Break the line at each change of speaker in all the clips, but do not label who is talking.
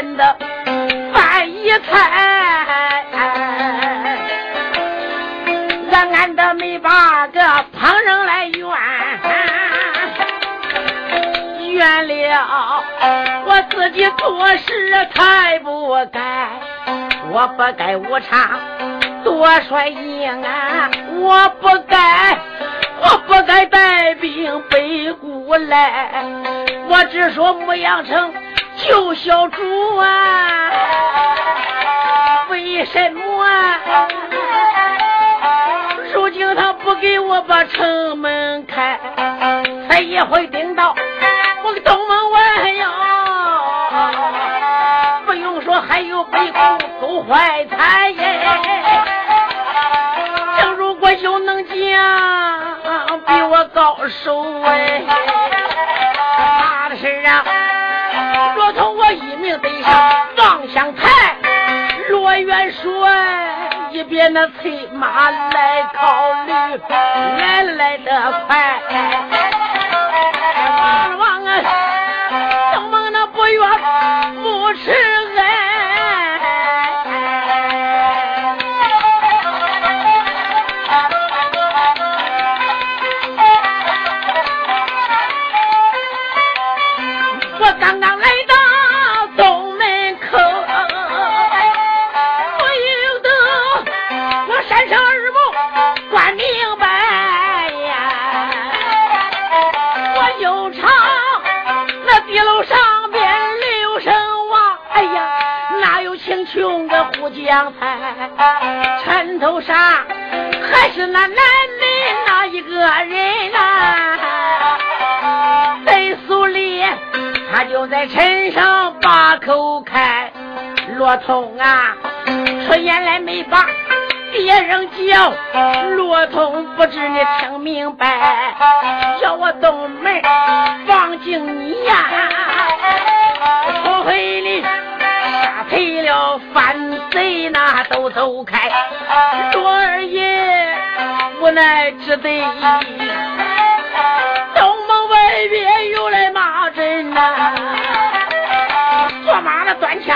真的翻一猜，让俺的没把个旁人来怨，怨了我自己做事太不该，我不该无常多率应啊，我不该。我不该带兵北顾来，我只说牧羊城救小主啊，为什么啊？如今他不给我把城门开，他也会盯到我个东门外呀。不用说，还有北顾勾怀才耶。正如果有能讲。比我高手哎，一命得上望乡台，罗元帅一边那催马来考虑，来来得快，罗通啊，出言来没把别人叫，罗通不知你听明白，叫我东门放进你呀，不会里。赔了反贼，那都走开。罗二爷无奈只得东门外边又来骂阵呐，坐马的端枪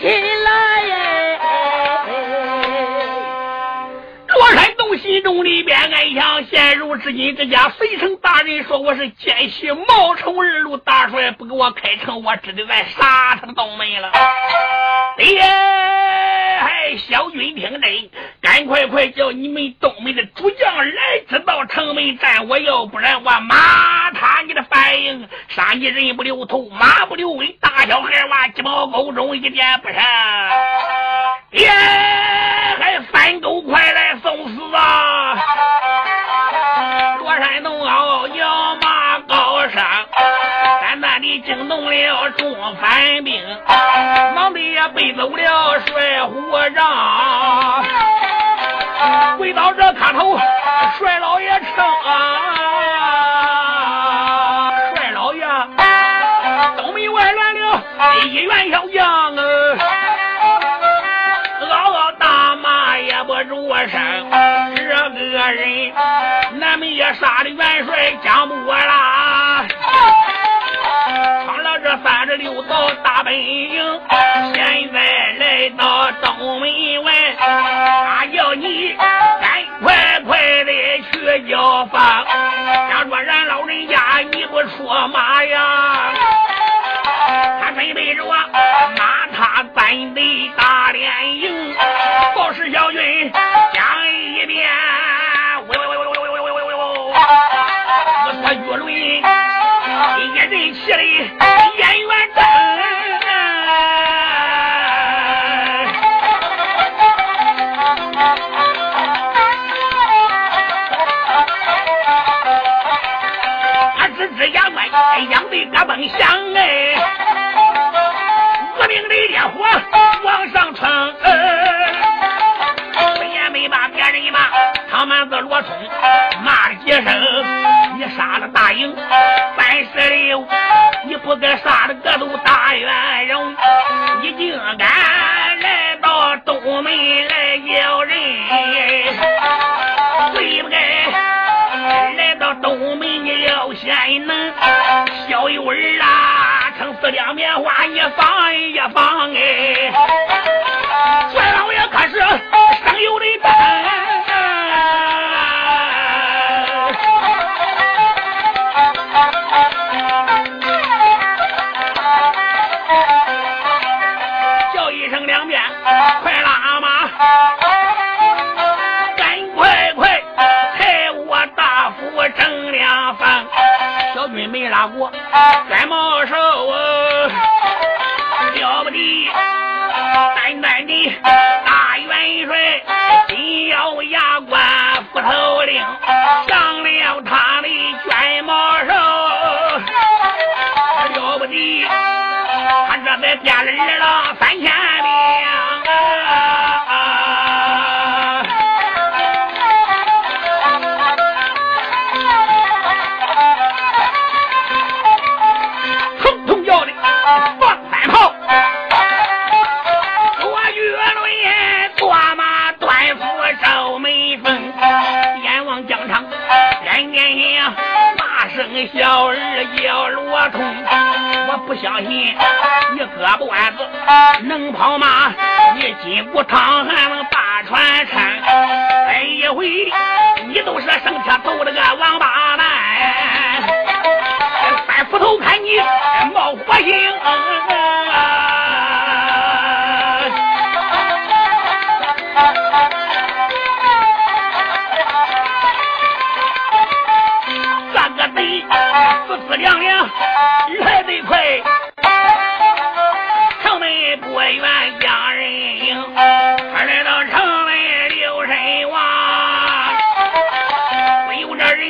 Yeah. 心中里边暗想：现如至今，这家随城大人说我是奸细冒充二路大帅，不给我开城，我只得在杀他东门了。哎，小军听真，赶快快叫你们东门的主将来知道城门战，我要不然我骂他你的反应，杀你人不留头，马不留尾，大小孩娃鸡毛狗中一点不剩。耶，还翻狗快来送死啊！罗山东奥要马高山。惊动了众反兵，忙的也背走了帅虎让，跪到这磕头，帅老爷称啊，帅老爷，东门外乱了一员小将啊，杀的元帅讲不过啦。这三十六道大本营，现在来到东门外，他叫你赶快快的去交房。假若俺老人家你不说嘛呀，他准备着拿他咱的大连营，报时小军一人气的。演员真，他只只眼外，养的嘎嘣响哎，无名的烈火往上冲，也没把别人骂，他们子罗通骂了几声，你杀了大营，三十六。你不该杀了个都大元荣，你竟敢来到东门来要人，对不该来到东门你要先能。有儿啊，撑死两棉花，一放一放哎，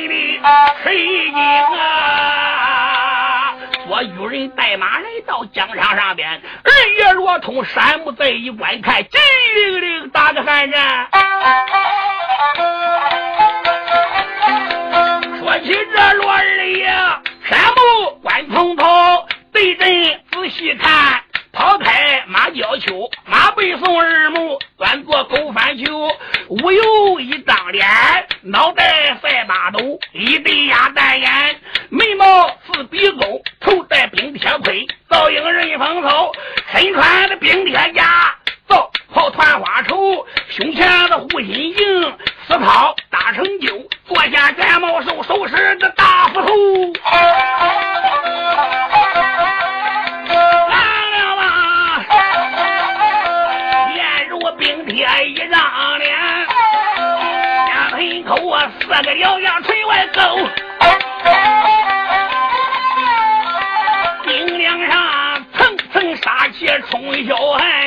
没有这人的水晶啊！我与人带马来到江上上边，二爷罗通山木在一观看，急灵灵打个寒战。说起这罗二爷。山木关从头，对阵仔细看，抛开马娇秋，马背送二目，端坐狗翻球，无有一张脸，脑袋赛八斗，一对鸭蛋眼，眉毛似鼻沟，头戴冰铁盔，造型人风骚，身穿的冰铁甲，造袍团花绸，胸前的护心镜，丝绦打成就。坐下卷毛手，手持这大斧头，一张脸，牙盆口啊四个獠牙垂外勾，冰梁上层层杀气冲霄汉，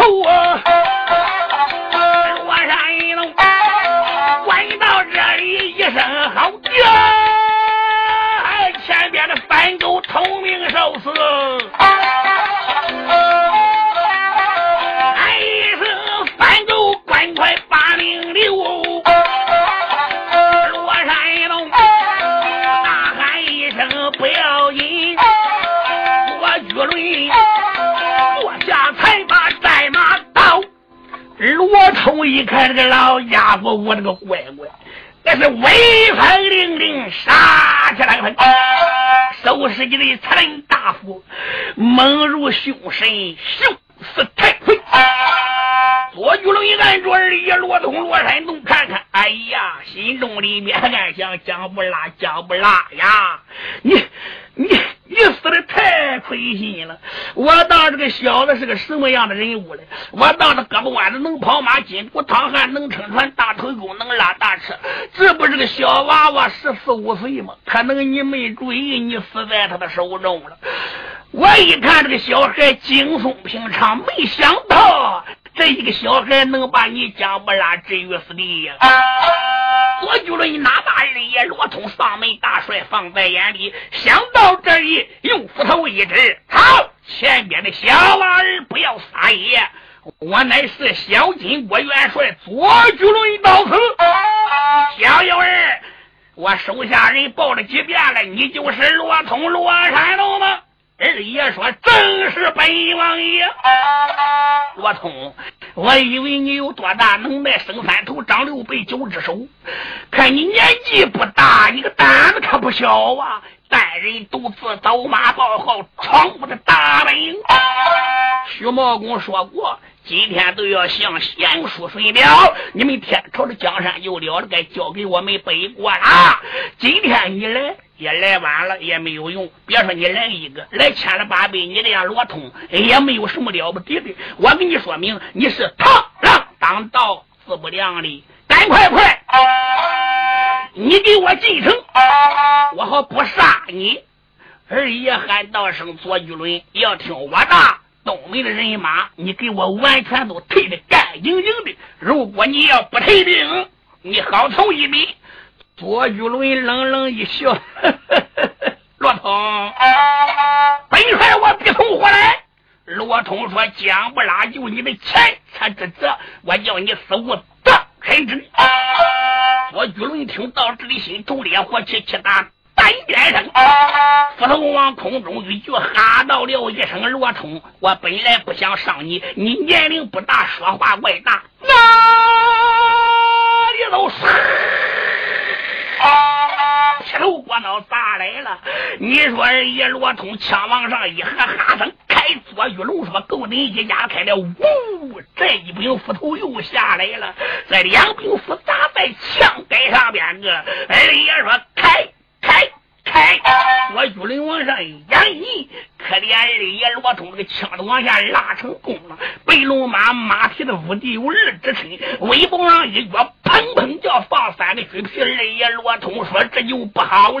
救人愁啊！我一看这个老家伙，我这个乖乖，那是威风凛凛，杀起来了，手持一对财人大斧，猛如凶神，凶似太岁。左举龙一按着二爷罗通罗山洞看看，哎呀，心中里面暗想：姜不拉，姜不拉呀，你你。你死的太亏心了！我当这个小子是个什么样的人物嘞？我当这胳膊弯子能跑马，筋骨淌汗能撑船，大头狗能拉大车，这不是个小娃娃十四五岁吗？可能你没注意，你死在他的手中了。我一看这个小孩惊悚平常，没想到。这一个小孩能把你姜不拉置于死地呀？左巨伦哪把二爷罗通丧门大帅放在眼里？想到这里，用斧头一指：“好，前边的小娃儿不要撒野，我乃是小金国元帅左巨伦到此。小幼儿，我手下人报了几遍了，你就是罗通罗山洞吗？二爷说正是本王爷。罗通，我以为你有多大能耐，生三头，长六臂，九只手。看你年纪不大，你个胆子可不小啊！单人独自走马报号，闯我的大本营。徐茂公说过。今天都要向贤叔顺了，你们天朝的江山就了了，该交给我们北国了。今天你来也来晚了，也没有用。别说你来一个，来千了八百，你这样罗通也没有什么了不得的。我跟你说明，你是螳螂当道，自不量力。赶快快，你给我进城，我好不杀你。二爷喊道声：“左巨伦，要听我的。”东门的人马，你给我完全都退的干干净净的。如果你要不退兵，你好从一笔。左玉伦冷冷一笑：“ 罗通，本帅我必从活来。”罗通说：“姜不拉就你的前车之责，我叫你死无葬身之地。”左玉伦听到这里，心头烈火气气大。三边声，斧头往空中一举，哈到了一声：“罗通，我本来不想伤你，你年龄不大，说话怪大，哪里都是。”劈头过脑砸来了。你说二爷罗通枪往上一合，哈声开左玉龙说：“够你一家开了！”呜，这一柄斧头又下来了，这两柄斧砸在枪杆上边个。二爷说：“开。”开开，我玉林往上一移，可怜二爷罗通这个枪都往下拉成功了。白龙马马蹄子无敌有二之称，威风上一脚，砰砰叫放三个嘴皮。二爷罗通说：“这就不好了。”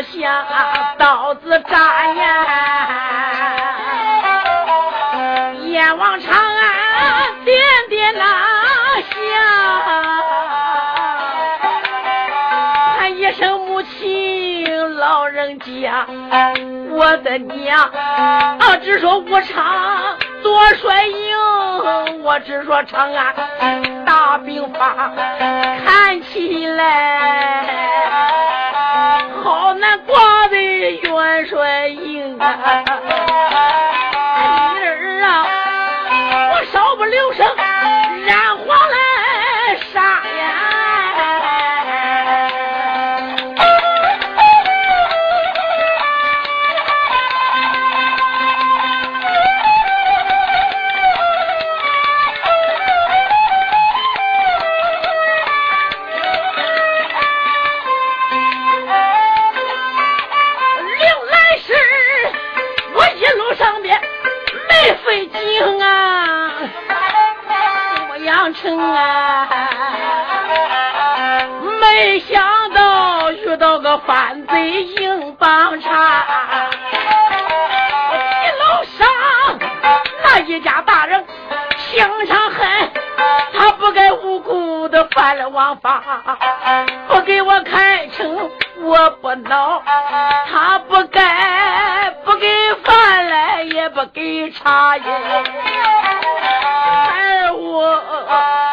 里边好像。刀子扎呀，眼望长安点点那响，喊一声母亲老人家，我的娘啊！只说武昌多帅英，我只说长安大兵法，看起来。好难挂的元帅营啊！女儿啊，我稍不留神，没想到遇到个反贼硬帮差，一楼上那一家大人心肠狠，他不该无辜的犯了王法，不给我开城我不恼，他不该不给饭来也不给茶饮，而我。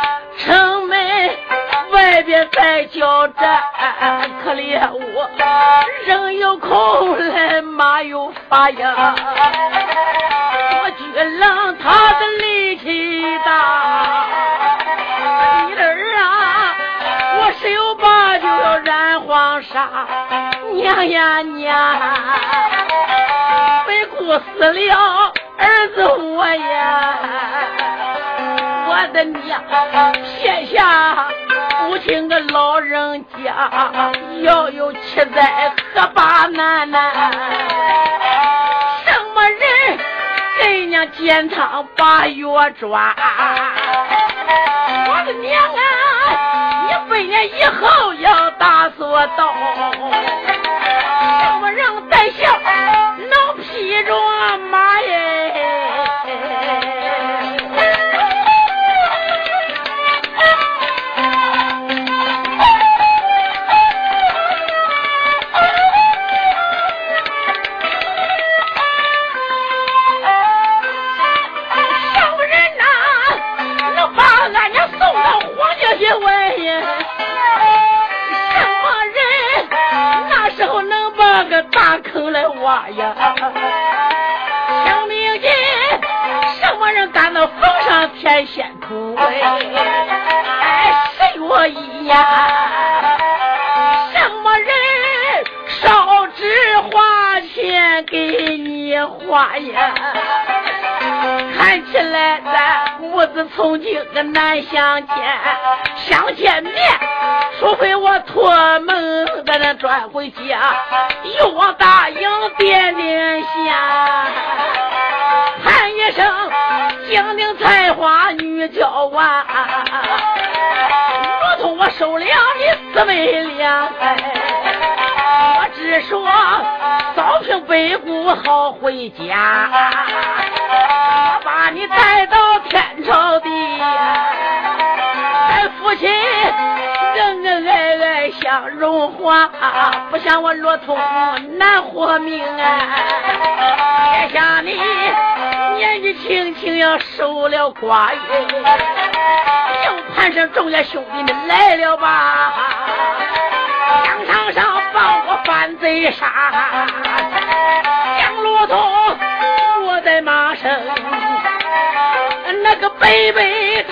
再叫战，可怜我人有口来马有发呀。我巨狼他的力气大，你儿啊，我十有八九要染黄沙。娘呀娘，为顾死了儿子我呀，我的娘撇下父亲个老人家，要有七灾和八难呐。什么人给娘煎汤把药抓？我的娘啊，你百年以后要打锁刀。什么人带孝候能把个大坑来挖呀？听命见，什么人敢到坟上填仙土？哎，谁我一呀？什么人烧纸花钱给你花呀？看起来咱母子从今个难相见，相见面，除非我托梦在那转回家，又往大营点点香，喊一声金陵采花女娇娃，如同我收了你四百两。只说早平北谷好回家，我把你带到天朝地，咱夫妻恩恩爱爱相荣华，不像我骆驼难活命啊！天下你年纪轻轻要守了寡运，又盼上众家兄弟们来了吧？疆场上反贼杀，将骆驼我在马上，那个背背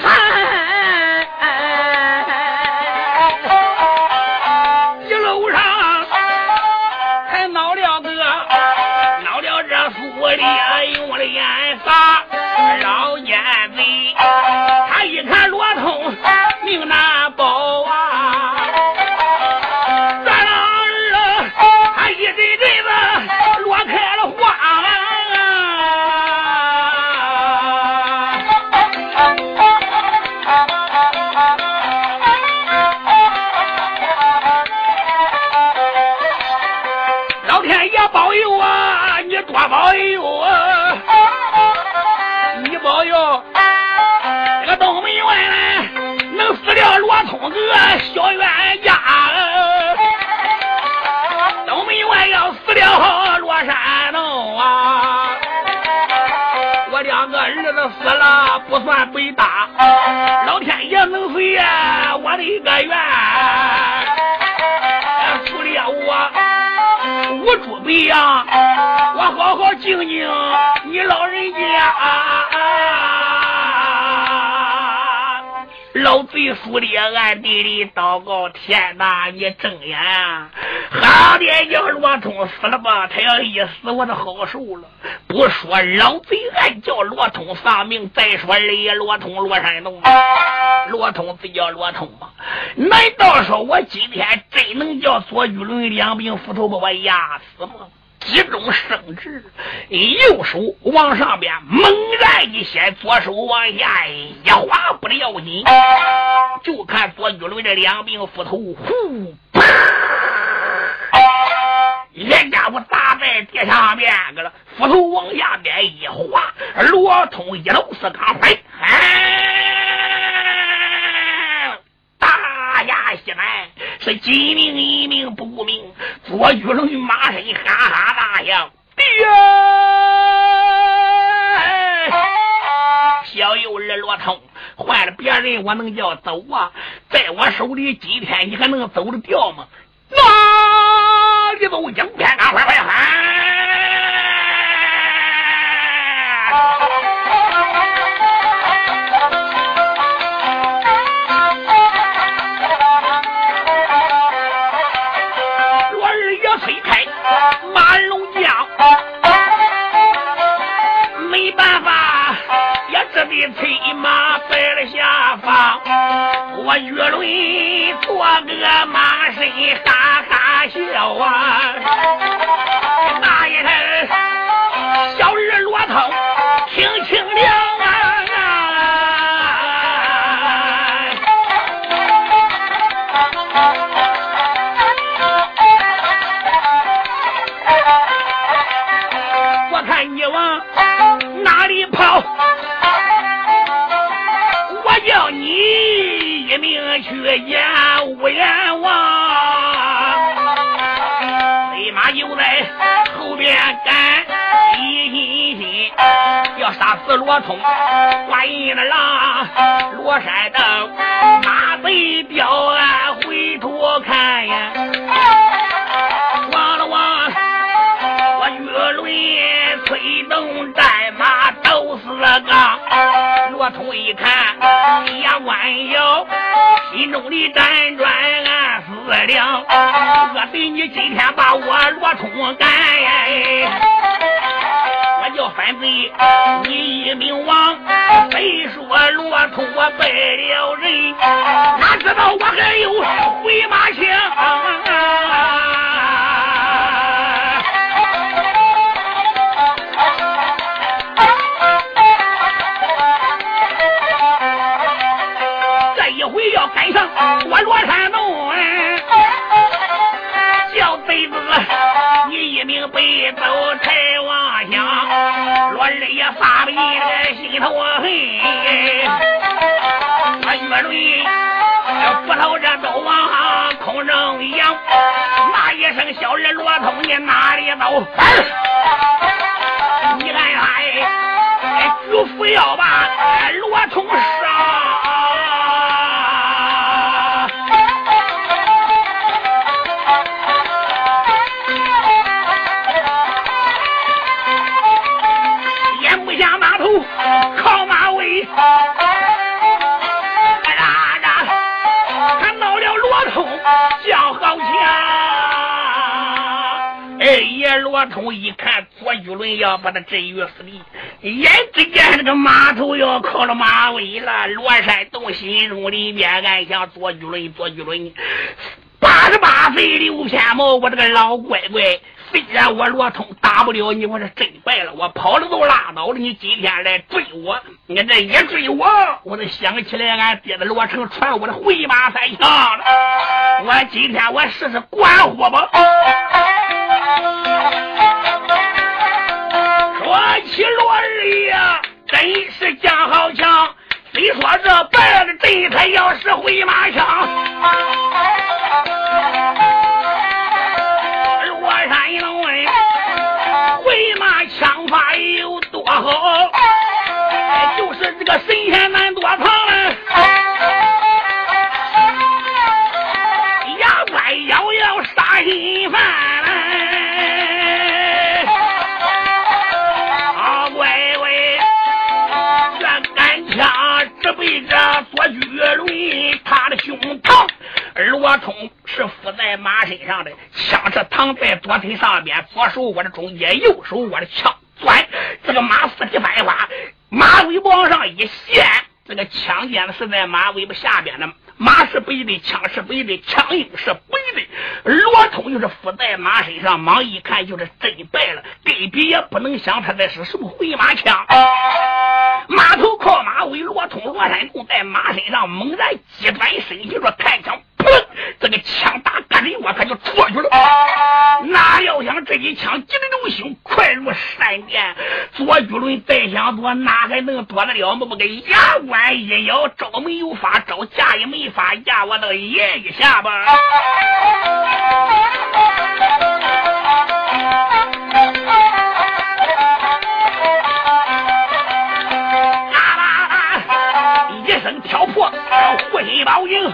老贼苏烈暗地里祷告天哪，你睁眼啊！好点叫罗通死了吧，他要一死我就好受了。不说老贼暗叫罗通丧命，再说雷罗通罗山洞，罗通自叫罗通吗？难道说我今天真能叫左玉伦两柄斧头把我压死吗？急中生智，右手往上边猛然一掀，左手往下一划，不要紧，就看左玉伦这两柄斧头，呼，啪，一家伙砸在地上面个了，斧头往下边一划，罗通一搂四钢飞，哎，大压西南，是鸡鸣一鸣不顾命，左玉伦马身哈哈大笑，爹。小幼儿罗通，换了别人我能叫走啊，在我手里今天你还能走得掉吗？哪里走？影片赶快快喊！我月轮坐个马身哈哈笑啊大爷罗通，观音的狼，罗山的马背彪啊，回头看呀，望了望，我岳伦催动战马都是杠，罗通一看眼弯腰，心中的辗转暗思量，我比你今天把我罗通干，要反贼你一名王，非说罗通我败了人，哪知道空中扬，骂一声小人罗通你哪里走？你看他举斧要把罗通杀。罗通一看左巨伦要把他置于死地，眼只见这个马头要靠了马尾了。罗山洞心中里面暗想：左巨伦，左巨伦，八十八岁六偏毛，我这个老乖乖。虽然我罗通打不了你，我是真败了。我跑了都拉倒了，你今天来追我，你这一追我，我就想起来俺爹的罗成传我的回马三枪了。我今天我试试管火吧。说起罗二爷，真是将好强。虽说这败了阵，他要是回马枪。在左腿上边，左手握着中间，右手握着枪钻。这个马四蹄翻花，马尾往上一掀，这个枪尖是在马尾巴下边的。马是背的，枪是背的，枪缨是背的。罗通就是附在马身上，忙一看就是真败了，根本也不能想他这是什么回马枪。马头靠马尾，罗通罗山洞在马身上猛然急转身体，说开枪，砰！这个枪打干里我可就出去了。哪要想这一枪急得流星，快如闪电。左巨伦再想躲，哪还能躲得了？么不给牙关一咬，招没有法，招架也没法，压我那爷一下吧。啦啦啦！一声挑破护心宝镜，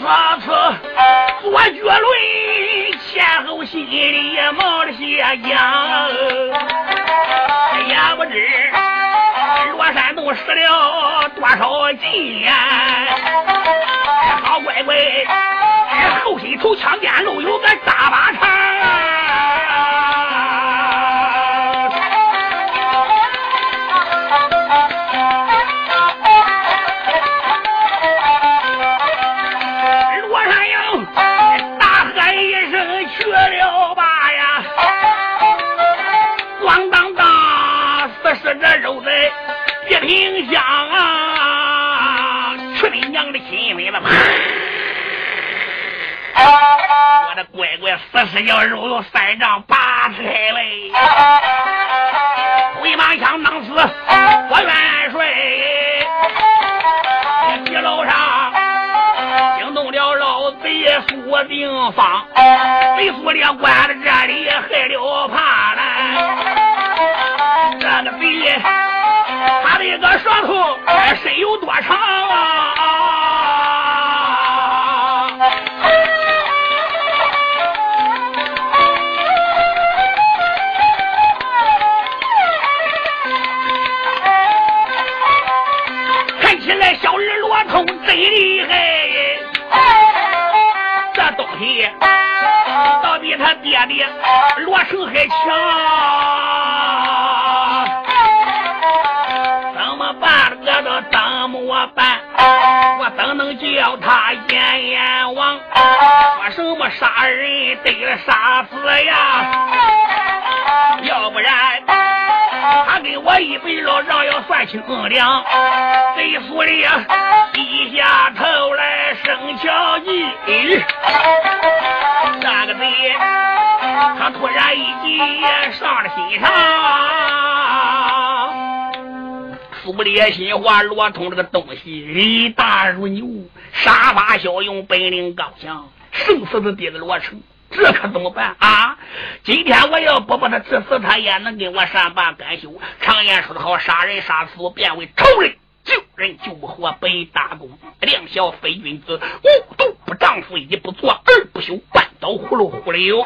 上次，左巨伦前后心里也冒了些痒。也不知罗山洞使了多少劲呀！好乖乖，后心头枪尖露有个大把长。苏烈心话罗通这个东西力大如牛，杀伐骁勇，本领高强，生死的爹的罗成，这可怎么办啊？今天我要不把他治死，他也能跟我善罢甘休。常言说得好，杀人杀死变为仇人。救人救不活，本大功。两小非君子，无毒不丈夫，一不做二不休，半刀葫芦葫溜。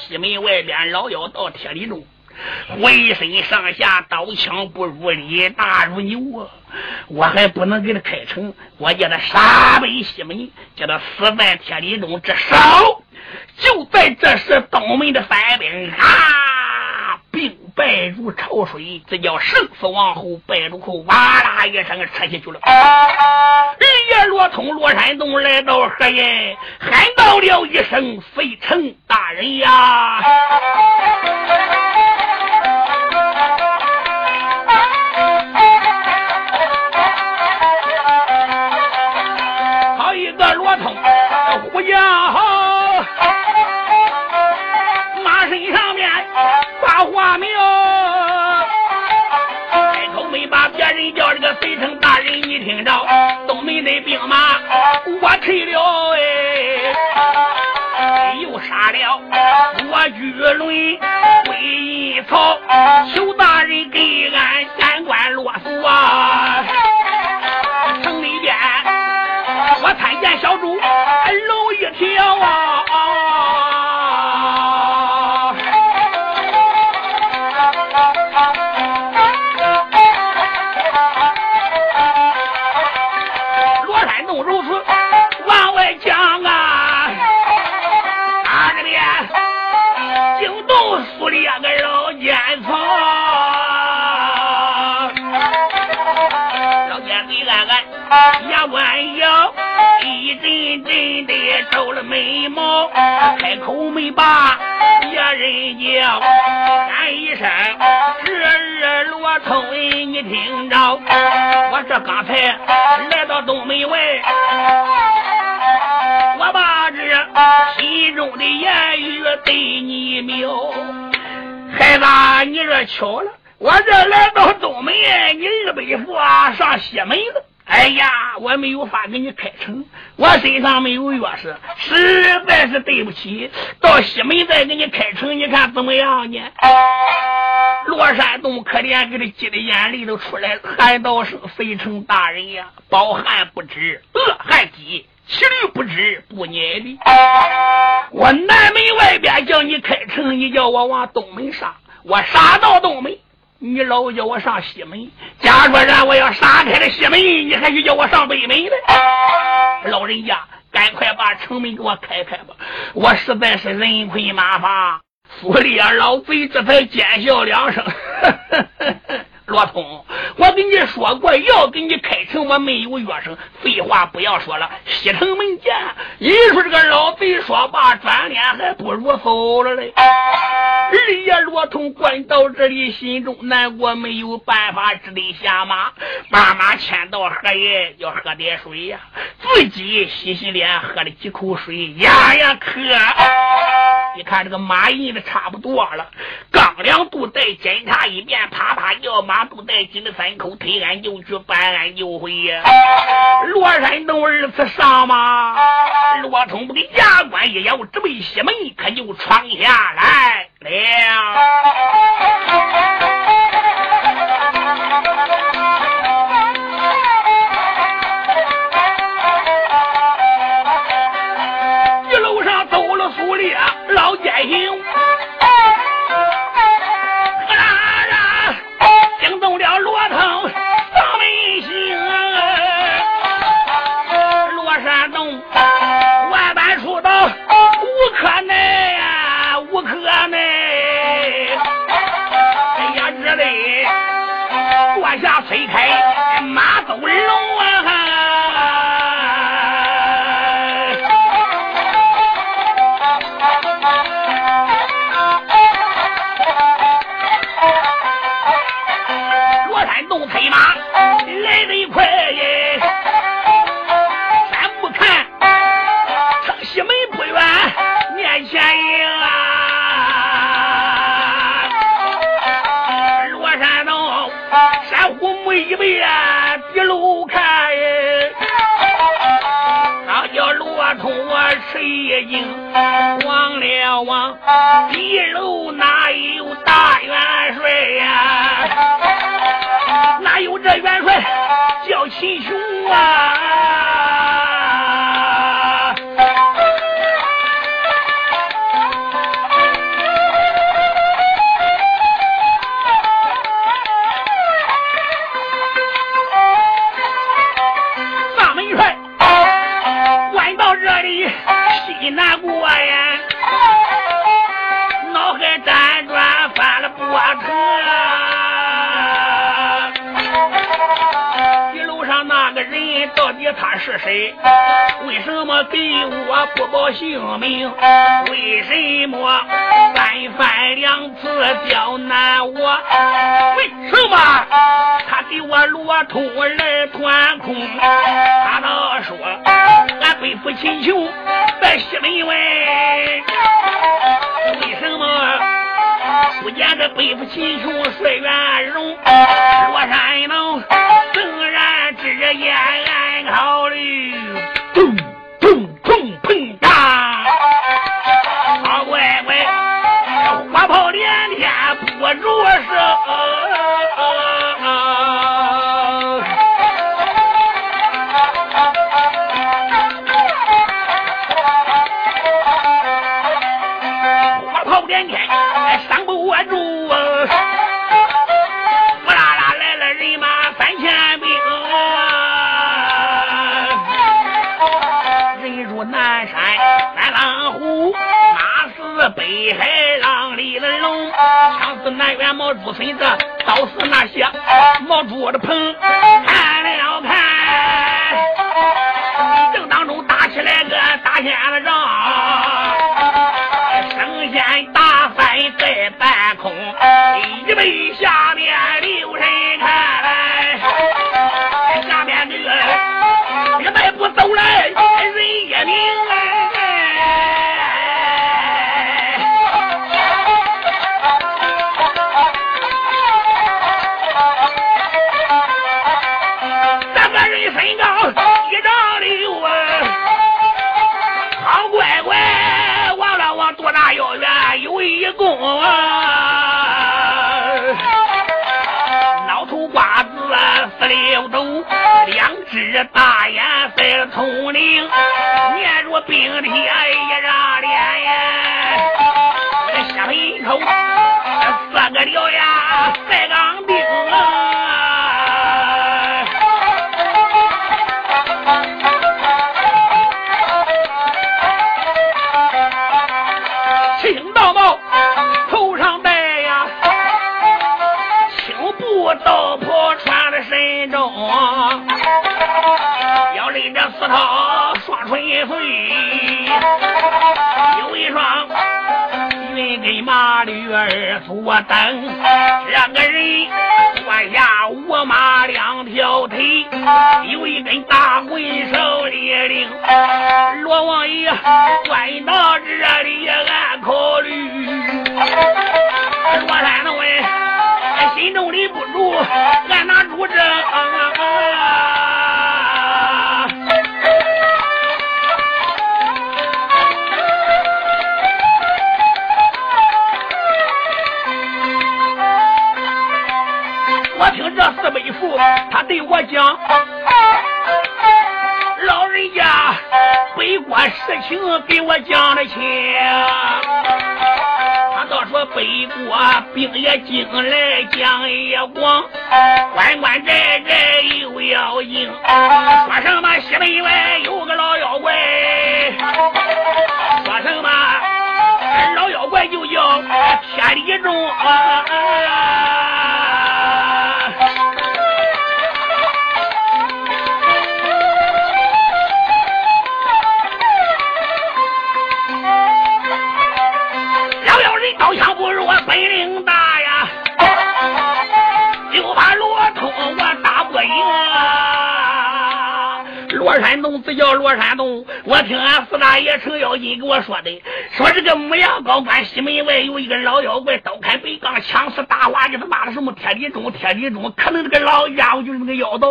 西门外边老妖到铁里中，浑身上下刀枪不入，力大如牛啊！我还不能给他开城，我叫他杀奔西门，叫他死在铁林中之手。就在这时，东门的反兵啊，兵。败如潮水，这叫生死王后败如口，哇啦一声撤下去了。人也罗通罗山洞来到河沿，喊到了一声：“费城大人呀！”我退了哎，又杀了我巨轮归阴曹，求大人给俺三官落锁！城里边我参见小主龙一条啊！眉毛，开口没把别人叫，喊一声侄儿罗通，你听着，我这刚才来到东门外，我把这心中的言语对你描，孩子，你这巧了，我这来到东门，你二伯父上西门了。哎呀，我没有法给你开城，我身上没有钥匙，实在是对不起。到西门再给你开城，你看怎么样呢？罗山洞可怜，给他急的眼泪都出来了，喊道声：“飞城大人呀，饱汉不知饿汉饥，骑驴不知不撵的。我南门外边叫你开城，你叫我往东门杀，我杀到东门。”你老叫我上西门，假说让我要杀开了西门，你还去叫我上北门呢？老人家，赶快把城门给我开开吧！我实在是人困马乏。府里啊老贼这才奸笑两声。罗通，我跟你说过要给你开城，我没有约声。废话不要说了，西城门见。你说这个老贼说罢，转脸还不如走了嘞。二爷罗通关到这里，心中难过，没有办法，只得下马，把马牵到河沿，要喝点水呀。自己洗洗脸，喝了几口水，呀呀渴。你看。这个马印的差不多了，刚两度再检查一遍，啪啪叫马肚带紧的三口，推俺就去，搬俺就回呀。罗山洞二次上马，罗通不给牙关一咬，直奔西门，可就闯下来了。元帅呀？哪有这元帅叫秦琼啊？空，一背下面留神看，下面这个一迈步走来人也名啊。两只大眼在通灵，面若冰天有一双云跟马驴儿坐等。他对我讲，老人家北国事情给我讲的清。他倒说北国兵也精来，将也广，关关寨寨又要硬。说什么西门外有个老妖怪，说什么老妖怪就叫天理中。罗山洞只叫罗山洞，我听俺四大爷程咬金给我说的，说这个牧羊高官西门外有一个老妖怪，刀砍北杠，枪似大花，给他骂的什么天地钟，天地钟，可能这个老家伙就是那个妖道，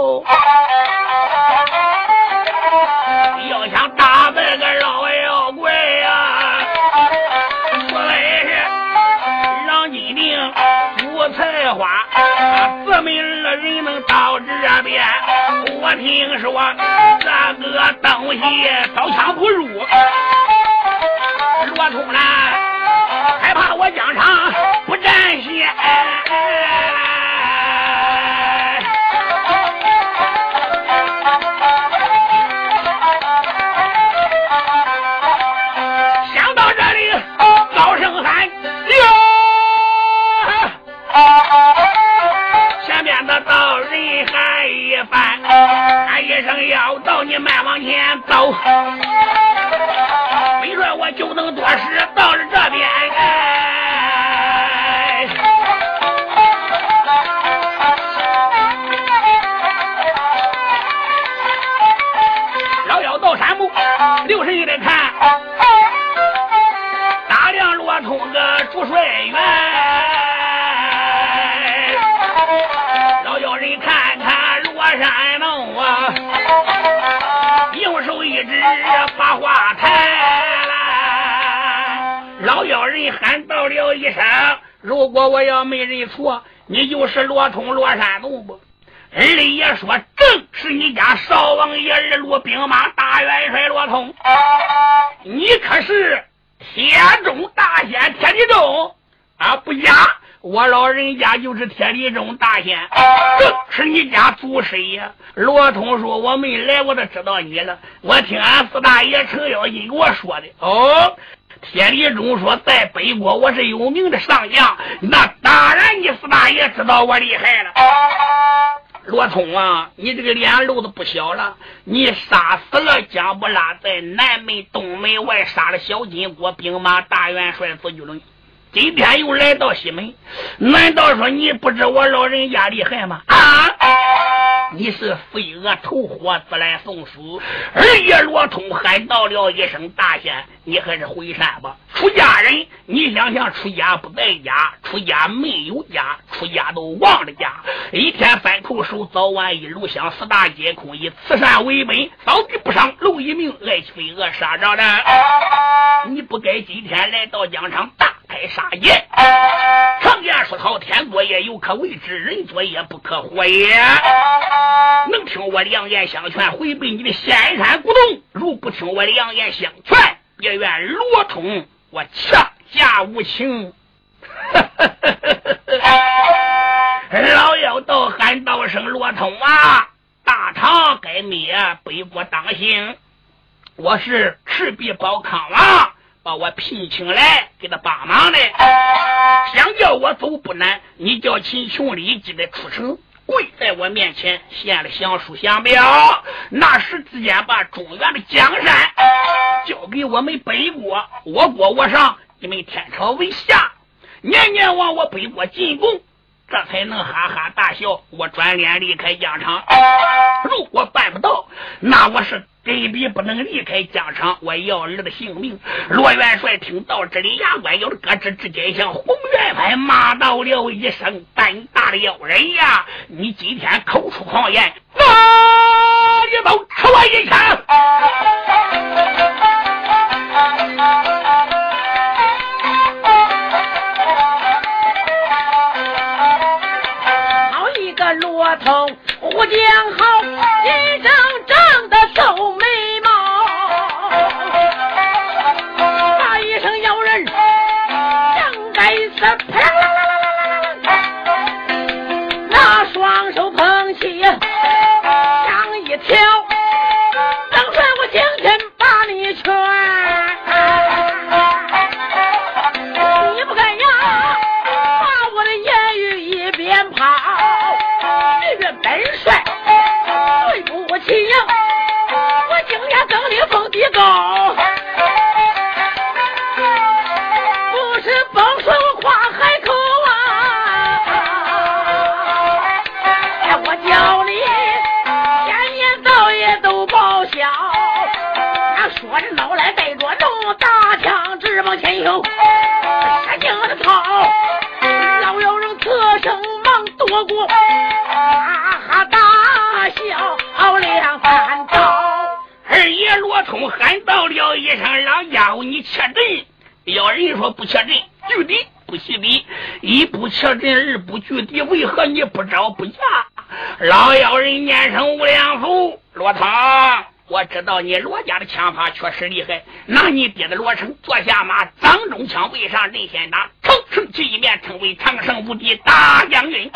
要想打败个老妖怪呀，说的是让金定五彩花，四门二人能到这边。听说这个东西刀枪不入，罗通呢害怕我疆场不占先。一声要到，你慢往前走。没说我就能多时到了这边。只把话谈了老妖人喊到了一声：“如果我要没认错，你就是罗通罗山洞不？”二爷说：“正是你家少王爷二路兵马大元帅罗通，你可是天中大仙天地中啊？不假，我老人家就是天地中大仙，正是你家祖师爷。”罗通说：“我没来，我都知道你了。我听俺四大爷程咬金给我说的。哦，天理中说在北国我是有名的上将，那当然你四大爷知道我厉害了。罗通啊，你这个脸露的不小了。你杀死了姜不拉，在南门、东门外杀了小金国兵马大元帅左巨伦，今天又来到西门，难道说你不知我老人家厉害吗？啊！”你是飞蛾投火，自来送死。二爷罗通喊到了一声：“大仙，你还是回山吧。”出家人，你想想，出家不在家，出家没有家，出家都忘了家。一天三叩首，早晚一炉香，四大皆空，以慈善为本，扫地不伤，蝼蚁命，爱飞蛾杀蟑螂。你不该今天来到疆场大开杀戒。常言说：“好天作业有可为之，人作业不可活也。”能听我良言相劝，回奔你的仙山古洞；如不听我良言相劝，也愿罗通我强下无情。老妖道喊道声：“罗通啊，大唐该灭，北国当行。我是赤壁保康王，把我聘请来给他帮忙的。想叫我走不难，你叫秦琼立即的出城。”跪在我面前献了降书降表，那时之间把中原的江山交给我们北国，我国我上，你们天朝为下，年年往我北国进贡，这才能哈哈大笑。我转脸离开疆场，如果办不到，那我是。根本不能离开疆场，我要儿的性命。罗元帅听到这里，牙关咬着咯吱，直接向洪元帅骂道了一声：“胆大的妖人呀！你今天口出狂言，拿一刀吃我一枪！”
头！我讲好，一不
招不嫁？”老妖人念声无量福，罗通，我知道你罗家的枪法确实厉害。拿你爹的罗成坐下马，掌中枪背上任先打，乘胜骑一面，称为长胜无敌大将军。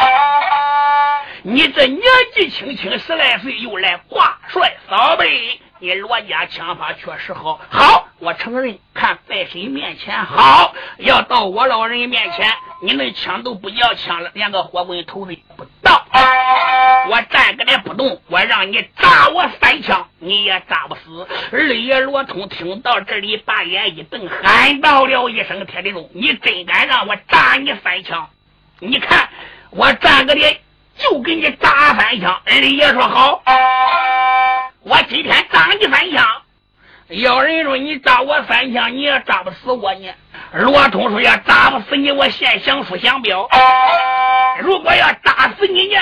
你这年纪轻轻十来岁，又来挂帅扫北，你罗家枪法确实好。好，我承认，看在谁面前好，要到我老人面前，你那枪都不要枪了，连个火棍头子也不到。我站个也不动，我让你扎我三枪，你也扎不死。二爷罗通听到这里，把眼一瞪，喊道了一声：“铁地龙，你真敢让我扎你三枪？你看我站个脸。”就给你扎三枪，二爷说好，我今天扎你三枪。要人说你扎我三枪，你也扎不死我呢。罗通说要打不死你，我现降书降表。如果要打死你呢？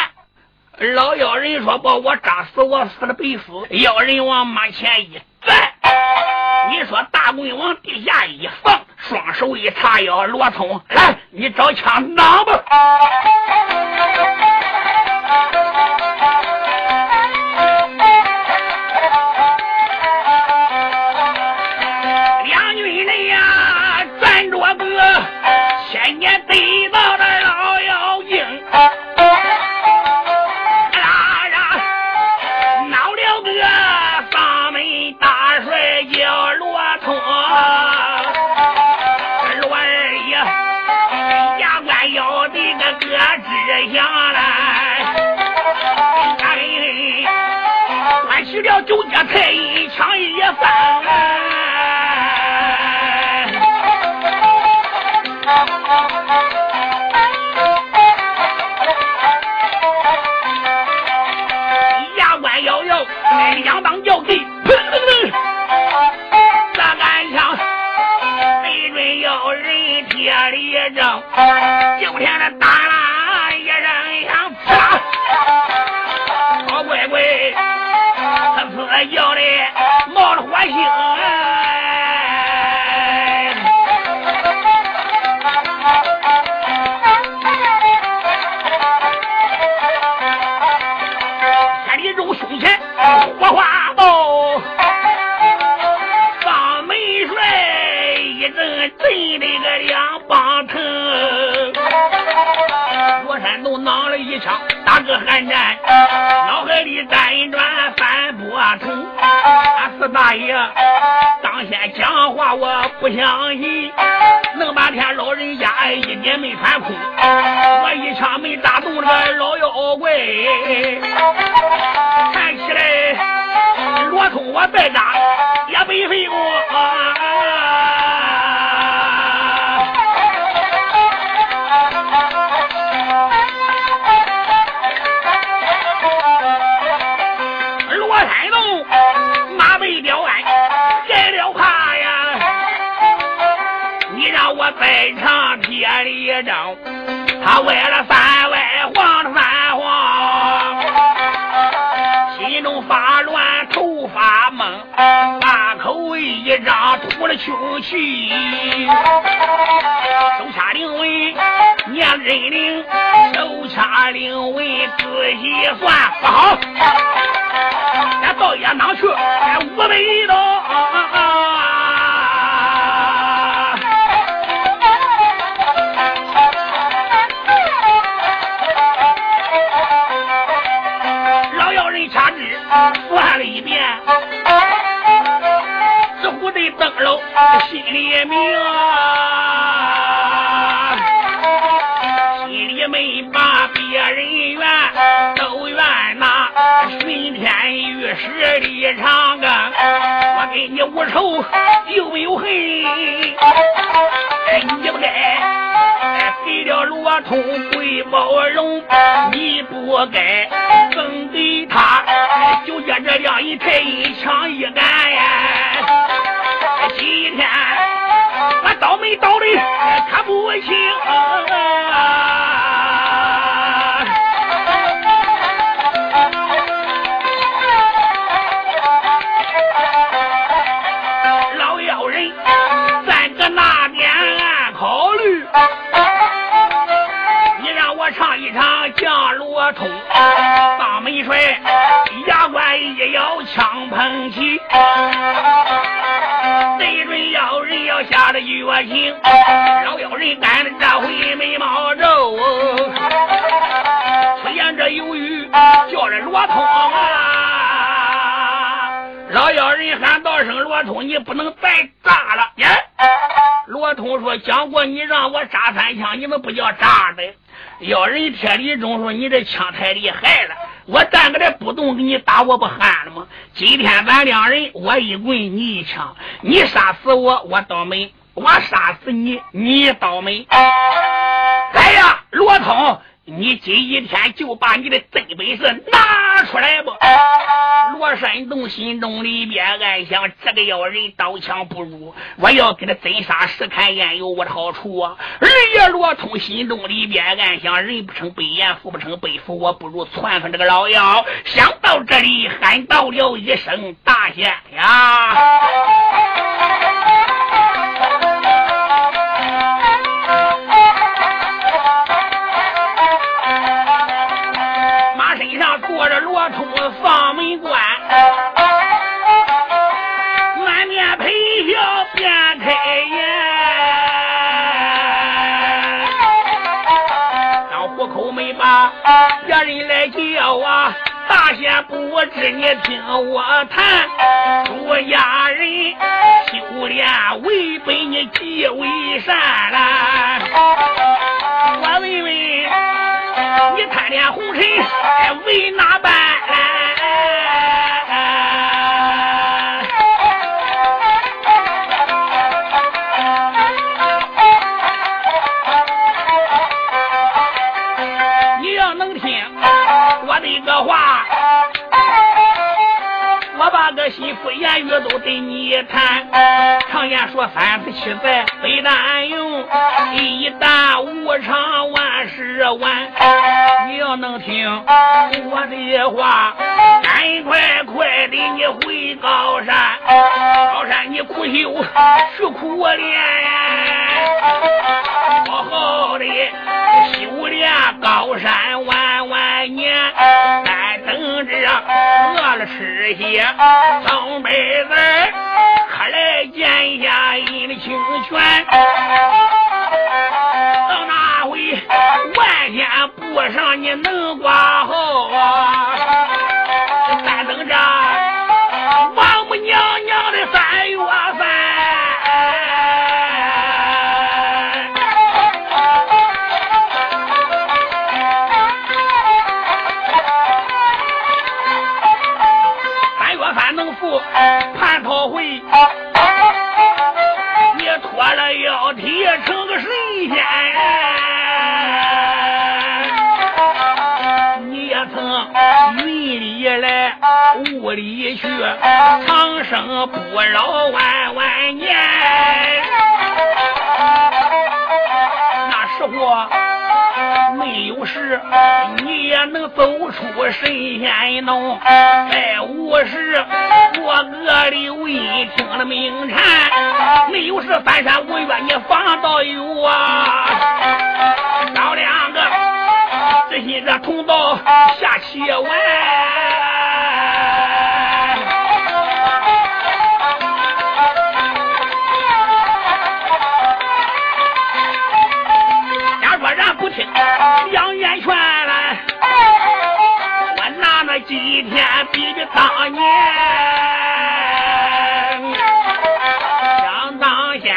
老妖人说把我扎死，我死了白死。妖人往马前一站，你说大棍往地下一放，双手一叉腰，罗通来，你找枪挡吧。俺四大爷当先讲话，我不相信，弄半天老人家一点没穿空。我一枪没打中这个老妖怪，看起来罗通我再打也没费过。罗你让我再唱铁里张，他歪了番外晃的番晃，心中发乱头发懵，大口一张吐了凶气，手掐灵位念真灵，手掐灵位仔细算，不好，俺到雁荡去，五百刀。算这虎的灯笼心里明，心里没把别人怨，都怨那巡天御史李长啊。我跟你无仇又没有恨，你不该给了罗通贵包容，你不该赠给他。就借这两人太一枪一杆呀！没道理看不清，老妖人咱搁那边考虑，你让我唱一场降罗通当门帅。牙关一咬，枪喷起，下了绝情，老妖人干的这回没毛着，出现这犹豫，叫人罗通啊！老妖人喊道声罗通，你不能再炸了呀！罗通说：“讲过你让我扎三枪，你们不叫炸的。”妖人铁里中说：“你这枪太厉害了。”我站个这不动，给你打，我不憨了吗？今天咱两人，我一棍，你一枪，你杀死我，我倒霉；我杀死你，你倒霉。来呀，罗通！你今一天就把你的真本事拿出来吧！罗山洞心中里边暗想：这个妖人刀枪不入，我要给他真杀实看，焉有我的好处啊！二爷罗通心中里边暗想：人不成被言，福不成背福，我不如窜窜这个老妖。想到这里，喊道了一声：“大仙呀！”别人来叫啊，大仙不知你听我谈，出家人修炼为本，你即为善了。我问问，你贪恋红尘为哪般？心腹言语都对你谈，常言说三次七载非难用，一旦无常万事完。你要能听我的话，赶快快的你回高山，高山你苦修去苦练，好好的修炼高山完。等着饿了吃些东北子，可来见一下阴清泉。到那回万天不上，你能挂号啊？来屋里去，长生不老万万年。那时候。没有事，你也能走出神仙洞。在无事，我恶里为听了命禅。没有事，翻山无月，你防倒有啊。找两个，这些着同道下棋玩。杨元劝了，我拿那几天比比当年。想当年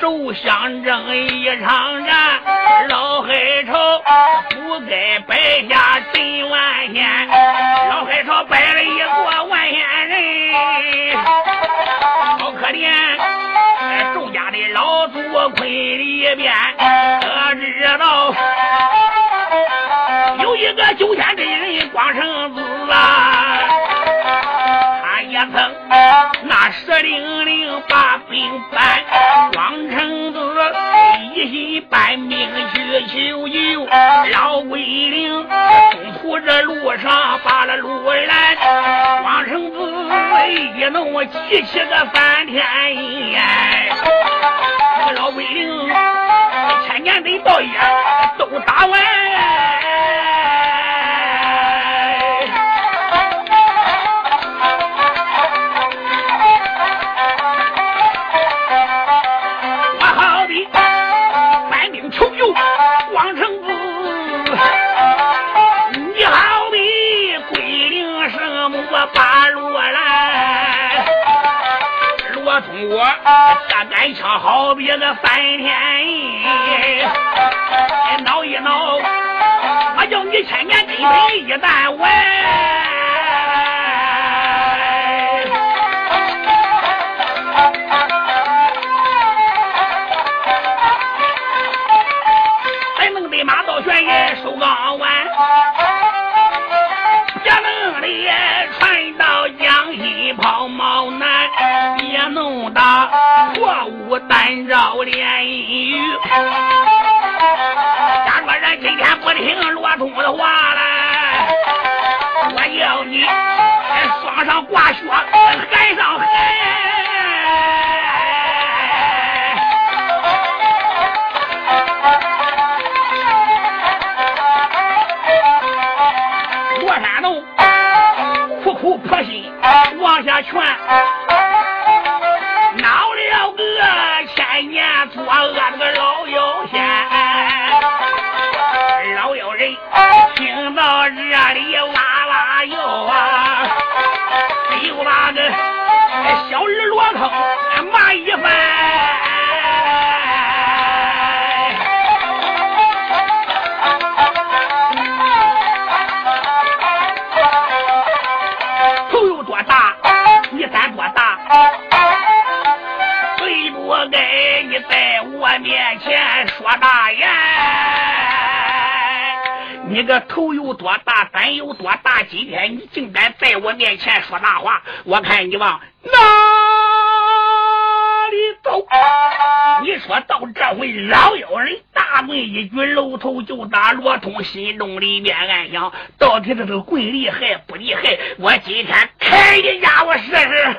周相争一场战，老海潮不该败下陈万仙，老海潮败了一个零零把兵搬。王成子一心搬命去求救，老鬼灵中途这路上把了路拦，王成子一弄急起个翻天烟，这个老鬼灵千年的道业都打完。你个头有多大，胆有多大？今天你竟敢在我面前说大话，我看你往哪里走？你说到这回，老妖人大棍一举，楼头就打。罗通心中里面暗想：到底这个棍厉害不厉害？我今天开一家，我试试。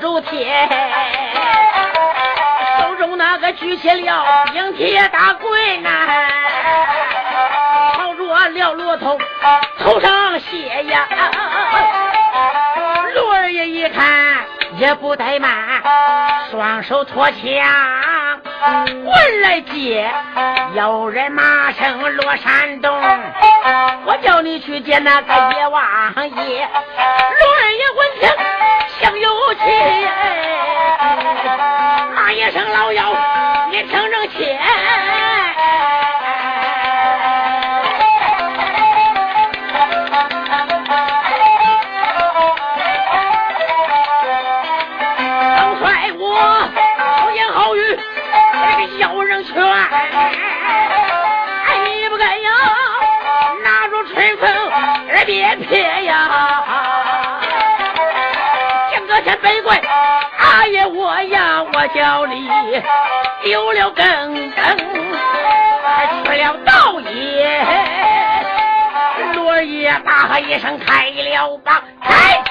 周天，手中那个举起了冰铁大棍呐，朝着了骆头头上卸呀。罗二爷一看也不怠慢，双手托枪
我来接，有人马上落山东，我叫你去见那个野王爷。罗二 爷闻听，心有气，骂一声老妖，你听着切。北怪阿爷我呀，我叫你丢了根根，吃了道爷。罗爷大喊一声开了吧，开！